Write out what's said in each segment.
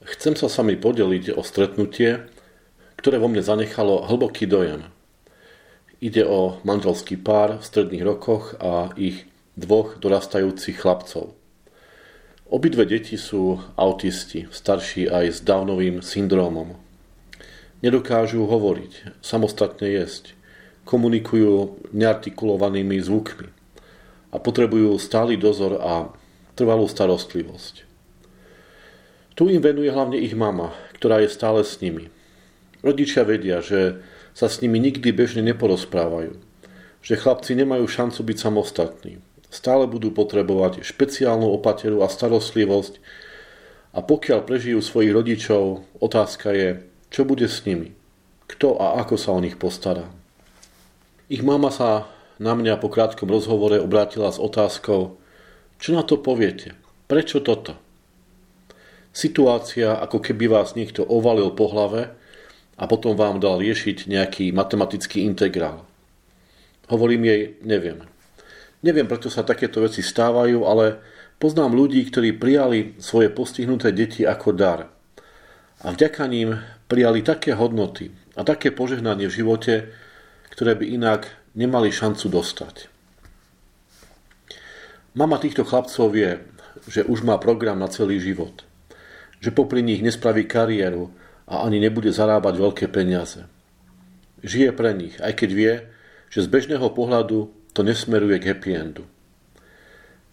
Chcem sa s vami podeliť o stretnutie, ktoré vo mne zanechalo hlboký dojem. Ide o manželský pár v stredných rokoch a ich dvoch dorastajúcich chlapcov. Obidve deti sú autisti, starší aj s Downovým syndrómom. Nedokážu hovoriť, samostatne jesť, komunikujú neartikulovanými zvukmi a potrebujú stály dozor a trvalú starostlivosť. Tu im venuje hlavne ich mama, ktorá je stále s nimi. Rodičia vedia, že sa s nimi nikdy bežne neporozprávajú, že chlapci nemajú šancu byť samostatní, stále budú potrebovať špeciálnu opateru a starostlivosť a pokiaľ prežijú svojich rodičov, otázka je, čo bude s nimi, kto a ako sa o nich postará. Ich mama sa na mňa po krátkom rozhovore obrátila s otázkou, čo na to poviete, prečo toto? Situácia, ako keby vás niekto ovalil po hlave a potom vám dal riešiť nejaký matematický integrál. Hovorím jej, neviem. Neviem, prečo sa takéto veci stávajú, ale poznám ľudí, ktorí prijali svoje postihnuté deti ako dar. A vďaka ním prijali také hodnoty a také požehnanie v živote, ktoré by inak nemali šancu dostať. Mama týchto chlapcov vie, že už má program na celý život. Že popri nich nespraví kariéru a ani nebude zarábať veľké peniaze. Žije pre nich, aj keď vie, že z bežného pohľadu to nesmeruje k happy endu.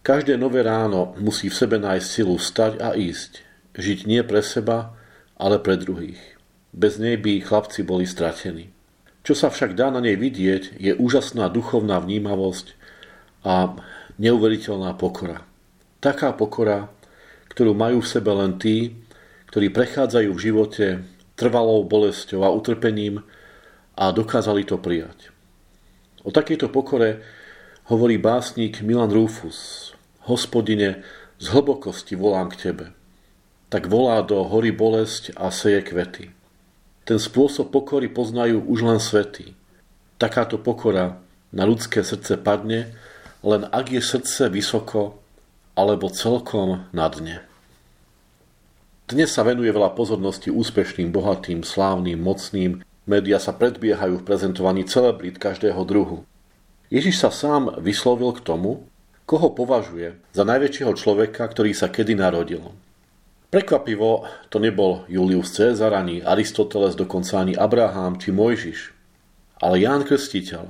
Každé nové ráno musí v sebe nájsť silu stať a ísť. Žiť nie pre seba, ale pre druhých. Bez nej by chlapci boli stratení. Čo sa však dá na nej vidieť, je úžasná duchovná vnímavosť a neuveriteľná pokora. Taká pokora, ktorú majú v sebe len tí, ktorí prechádzajú v živote trvalou bolesťou a utrpením a dokázali to prijať. O takejto pokore hovorí básnik Milan Rufus. Hospodine, z hlbokosti volám k Tebe. Tak volá do hory bolesť a seje kvety. Ten spôsob pokory poznajú už len svety. Takáto pokora na ľudské srdce padne, len ak je srdce vysoko alebo celkom na dne. Dnes sa venuje veľa pozornosti úspešným, bohatým, slávnym, mocným, Média sa predbiehajú v prezentovaní celebrit každého druhu. Ježiš sa sám vyslovil k tomu, koho považuje za najväčšieho človeka, ktorý sa kedy narodil. Prekvapivo to nebol Julius Cezar, ani Aristoteles, dokonca ani Abraham či Mojžiš, ale Ján Krstiteľ.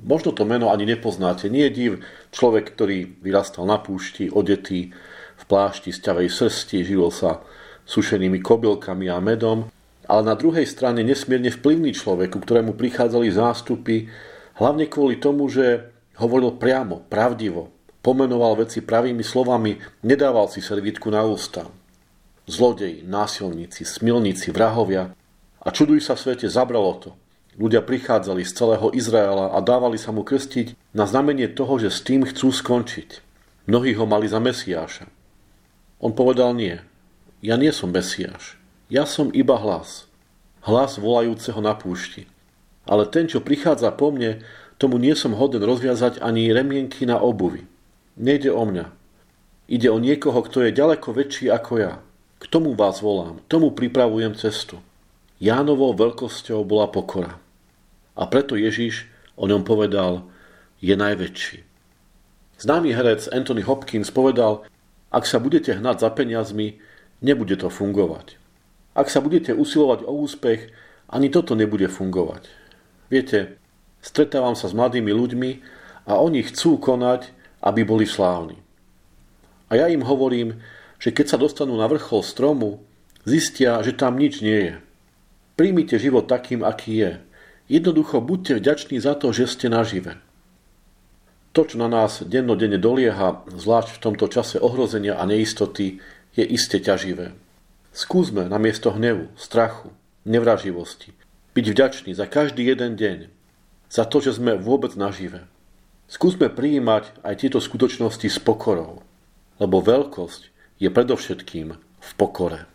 Možno to meno ani nepoznáte. Nie je div, človek, ktorý vyrastal na púšti, odetý v plášti z ťavej srsti, živil sa sušenými kobylkami a medom ale na druhej strane nesmierne vplyvný človek, ku ktorému prichádzali zástupy, hlavne kvôli tomu, že hovoril priamo, pravdivo, pomenoval veci pravými slovami, nedával si servítku na ústa. Zlodej, násilníci, smilníci, vrahovia. A čuduj sa svete, zabralo to. Ľudia prichádzali z celého Izraela a dávali sa mu krstiť na znamenie toho, že s tým chcú skončiť. Mnohí ho mali za Mesiáša. On povedal nie. Ja nie som Mesiáš. Ja som iba hlas. Hlas volajúceho na púšti. Ale ten, čo prichádza po mne, tomu nie som hoden rozviazať ani remienky na obuvi. Nejde o mňa. Ide o niekoho, kto je ďaleko väčší ako ja. K tomu vás volám, tomu pripravujem cestu. Jánovou veľkosťou bola pokora. A preto Ježiš o ňom povedal, je najväčší. Známy herec Anthony Hopkins povedal, ak sa budete hnať za peniazmi, nebude to fungovať. Ak sa budete usilovať o úspech, ani toto nebude fungovať. Viete, stretávam sa s mladými ľuďmi a oni chcú konať, aby boli slávni. A ja im hovorím, že keď sa dostanú na vrchol stromu, zistia, že tam nič nie je. Príjmite život takým, aký je. Jednoducho buďte vďační za to, že ste nažive. To, čo na nás dennodenne dolieha, zvlášť v tomto čase ohrozenia a neistoty, je iste ťaživé. Skúsme namiesto hnevu, strachu, nevraživosti byť vďační za každý jeden deň, za to, že sme vôbec nažive. Skúsme prijímať aj tieto skutočnosti s pokorou, lebo veľkosť je predovšetkým v pokore.